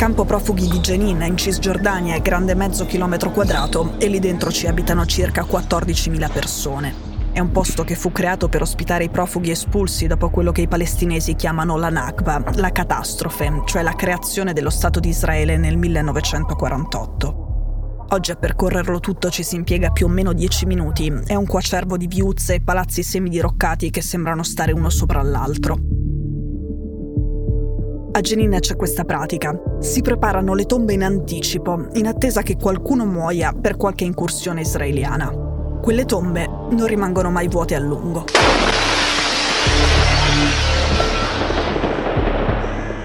campo profughi di Jenin in Cisgiordania è grande mezzo chilometro quadrato e lì dentro ci abitano circa 14.000 persone. È un posto che fu creato per ospitare i profughi espulsi dopo quello che i palestinesi chiamano la Nakba, la catastrofe, cioè la creazione dello Stato di Israele nel 1948. Oggi a percorrerlo tutto ci si impiega più o meno 10 minuti. È un quacervo di viuzze e palazzi semidiroccati che sembrano stare uno sopra l'altro. A Jenin c'è questa pratica. Si preparano le tombe in anticipo, in attesa che qualcuno muoia per qualche incursione israeliana. Quelle tombe non rimangono mai vuote a lungo.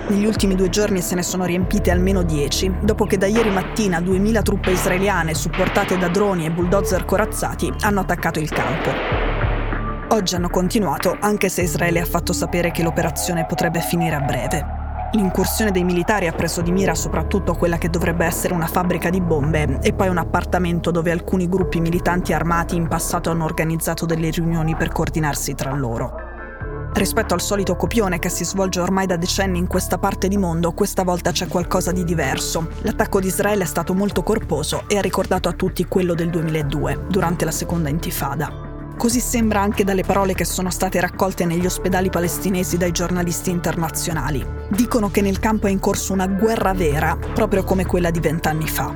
Negli ultimi due giorni se ne sono riempite almeno 10, dopo che da ieri mattina 2000 truppe israeliane supportate da droni e bulldozer corazzati hanno attaccato il campo. Oggi hanno continuato, anche se Israele ha fatto sapere che l'operazione potrebbe finire a breve. L'incursione dei militari ha preso di mira soprattutto quella che dovrebbe essere una fabbrica di bombe e poi un appartamento dove alcuni gruppi militanti armati in passato hanno organizzato delle riunioni per coordinarsi tra loro. Rispetto al solito copione che si svolge ormai da decenni in questa parte di mondo, questa volta c'è qualcosa di diverso. L'attacco di Israele è stato molto corposo e ha ricordato a tutti quello del 2002, durante la seconda intifada. Così sembra anche dalle parole che sono state raccolte negli ospedali palestinesi dai giornalisti internazionali. Dicono che nel campo è in corso una guerra vera, proprio come quella di vent'anni fa.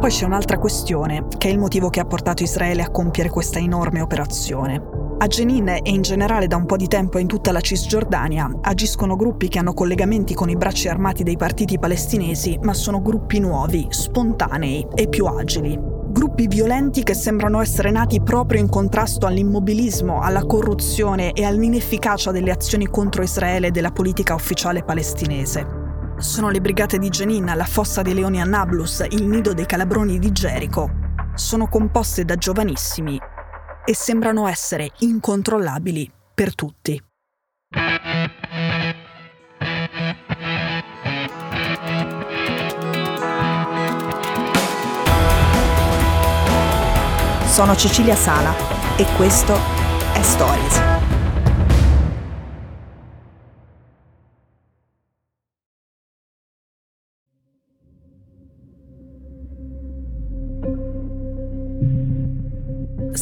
Poi c'è un'altra questione, che è il motivo che ha portato Israele a compiere questa enorme operazione. A Jenin e in generale da un po' di tempo in tutta la Cisgiordania agiscono gruppi che hanno collegamenti con i bracci armati dei partiti palestinesi, ma sono gruppi nuovi, spontanei e più agili gruppi violenti che sembrano essere nati proprio in contrasto all'immobilismo, alla corruzione e all'inefficacia delle azioni contro Israele della politica ufficiale palestinese. Sono le brigate di Jenin, la fossa dei leoni a Nablus, il nido dei calabroni di Gerico. Sono composte da giovanissimi e sembrano essere incontrollabili per tutti. Sono Cecilia Sala e questo è Stories.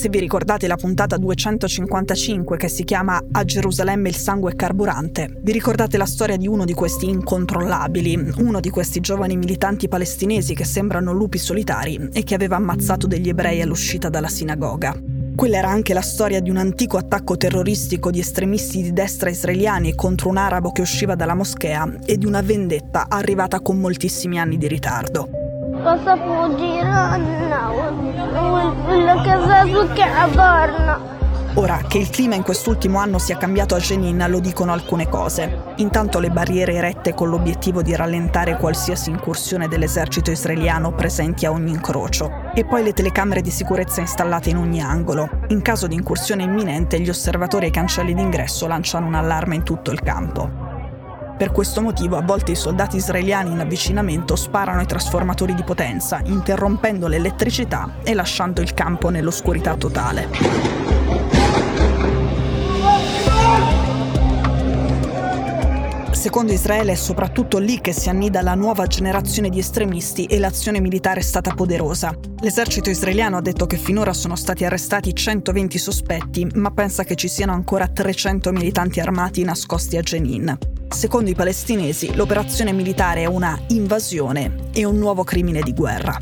Se vi ricordate la puntata 255 che si chiama A Gerusalemme il sangue è carburante, vi ricordate la storia di uno di questi incontrollabili, uno di questi giovani militanti palestinesi che sembrano lupi solitari e che aveva ammazzato degli ebrei all'uscita dalla sinagoga. Quella era anche la storia di un antico attacco terroristico di estremisti di destra israeliani contro un arabo che usciva dalla moschea e di una vendetta arrivata con moltissimi anni di ritardo. Ora, che il clima in quest'ultimo anno sia cambiato a Jenin lo dicono alcune cose. Intanto le barriere erette con l'obiettivo di rallentare qualsiasi incursione dell'esercito israeliano presenti a ogni incrocio. E poi le telecamere di sicurezza installate in ogni angolo. In caso di incursione imminente, gli osservatori ai cancelli d'ingresso lanciano un allarme in tutto il campo. Per questo motivo a volte i soldati israeliani in avvicinamento sparano ai trasformatori di potenza, interrompendo l'elettricità e lasciando il campo nell'oscurità totale. Secondo Israele è soprattutto lì che si annida la nuova generazione di estremisti e l'azione militare è stata poderosa. L'esercito israeliano ha detto che finora sono stati arrestati 120 sospetti, ma pensa che ci siano ancora 300 militanti armati nascosti a Jenin. Secondo i palestinesi, l'operazione militare è una invasione e un nuovo crimine di guerra.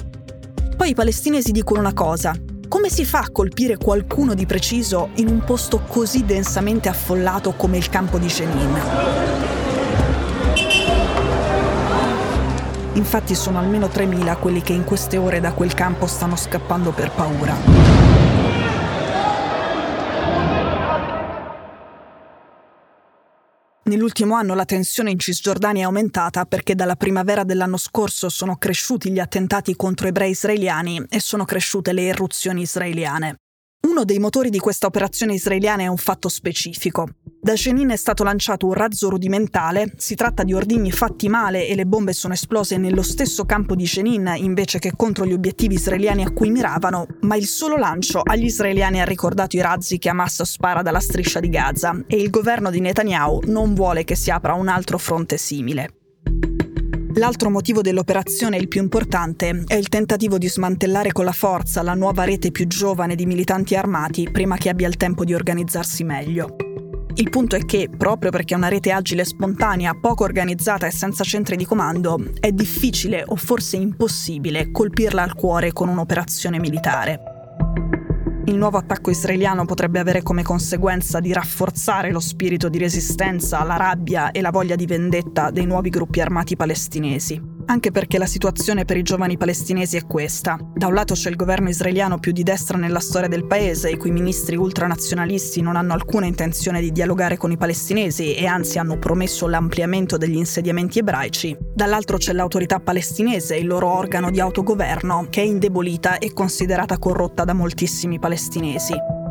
Poi i palestinesi dicono una cosa. Come si fa a colpire qualcuno di preciso in un posto così densamente affollato come il campo di Jenin? Infatti sono almeno 3.000 quelli che in queste ore da quel campo stanno scappando per paura. Nell'ultimo anno la tensione in Cisgiordania è aumentata perché dalla primavera dell'anno scorso sono cresciuti gli attentati contro ebrei israeliani e sono cresciute le irruzioni israeliane. Uno dei motori di questa operazione israeliana è un fatto specifico. Da Jenin è stato lanciato un razzo rudimentale, si tratta di ordigni fatti male e le bombe sono esplose nello stesso campo di Jenin invece che contro gli obiettivi israeliani a cui miravano, ma il solo lancio agli israeliani ha ricordato i razzi che Hamas spara dalla striscia di Gaza e il governo di Netanyahu non vuole che si apra un altro fronte simile. L'altro motivo dell'operazione, il più importante, è il tentativo di smantellare con la forza la nuova rete più giovane di militanti armati prima che abbia il tempo di organizzarsi meglio. Il punto è che, proprio perché una rete agile e spontanea, poco organizzata e senza centri di comando, è difficile o forse impossibile colpirla al cuore con un'operazione militare. Il nuovo attacco israeliano potrebbe avere come conseguenza di rafforzare lo spirito di resistenza, la rabbia e la voglia di vendetta dei nuovi gruppi armati palestinesi. Anche perché la situazione per i giovani palestinesi è questa. Da un lato c'è il governo israeliano più di destra nella storia del paese, i cui ministri ultranazionalisti non hanno alcuna intenzione di dialogare con i palestinesi e anzi hanno promesso l'ampliamento degli insediamenti ebraici. Dall'altro c'è l'autorità palestinese, il loro organo di autogoverno, che è indebolita e considerata corrotta da moltissimi palestinesi.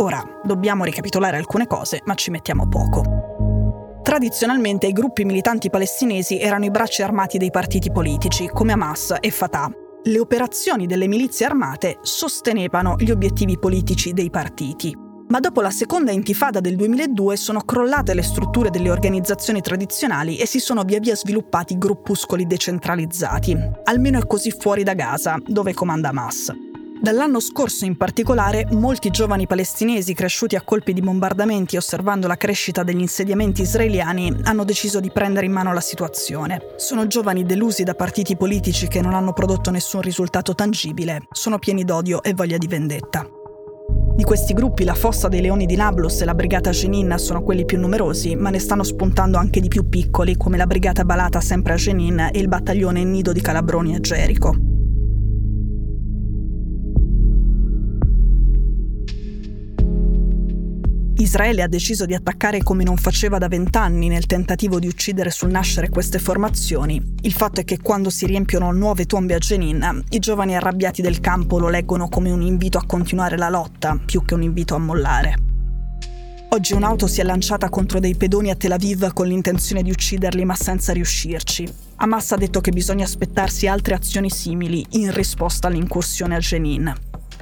Ora, dobbiamo ricapitolare alcune cose, ma ci mettiamo poco. Tradizionalmente i gruppi militanti palestinesi erano i bracci armati dei partiti politici, come Hamas e Fatah. Le operazioni delle milizie armate sostenevano gli obiettivi politici dei partiti. Ma dopo la seconda intifada del 2002 sono crollate le strutture delle organizzazioni tradizionali e si sono via via sviluppati gruppuscoli decentralizzati. Almeno è così fuori da Gaza, dove comanda Hamas. Dall'anno scorso in particolare, molti giovani palestinesi cresciuti a colpi di bombardamenti osservando la crescita degli insediamenti israeliani hanno deciso di prendere in mano la situazione. Sono giovani delusi da partiti politici che non hanno prodotto nessun risultato tangibile, sono pieni d'odio e voglia di vendetta. Di questi gruppi la Fossa dei Leoni di Nablus e la Brigata Jenin sono quelli più numerosi, ma ne stanno spuntando anche di più piccoli, come la Brigata Balata sempre a Jenin e il battaglione Nido di Calabroni a Gerico. Israele ha deciso di attaccare come non faceva da vent'anni nel tentativo di uccidere sul nascere queste formazioni. Il fatto è che quando si riempiono nuove tombe a Jenin, i giovani arrabbiati del campo lo leggono come un invito a continuare la lotta, più che un invito a mollare. Oggi un'auto si è lanciata contro dei pedoni a Tel Aviv con l'intenzione di ucciderli ma senza riuscirci. Hamas ha detto che bisogna aspettarsi altre azioni simili in risposta all'incursione a Jenin.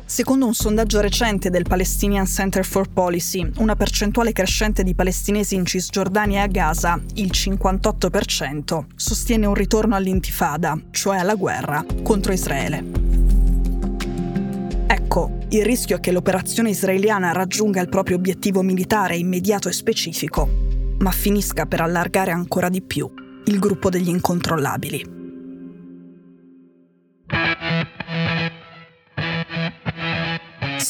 Secondo un sondaggio recente del Palestinian Center for Policy, una percentuale crescente di palestinesi in Cisgiordania e a Gaza, il 58%, sostiene un ritorno all'intifada, cioè alla guerra, contro Israele. Ecco, il rischio è che l'operazione israeliana raggiunga il proprio obiettivo militare immediato e specifico, ma finisca per allargare ancora di più il gruppo degli incontrollabili.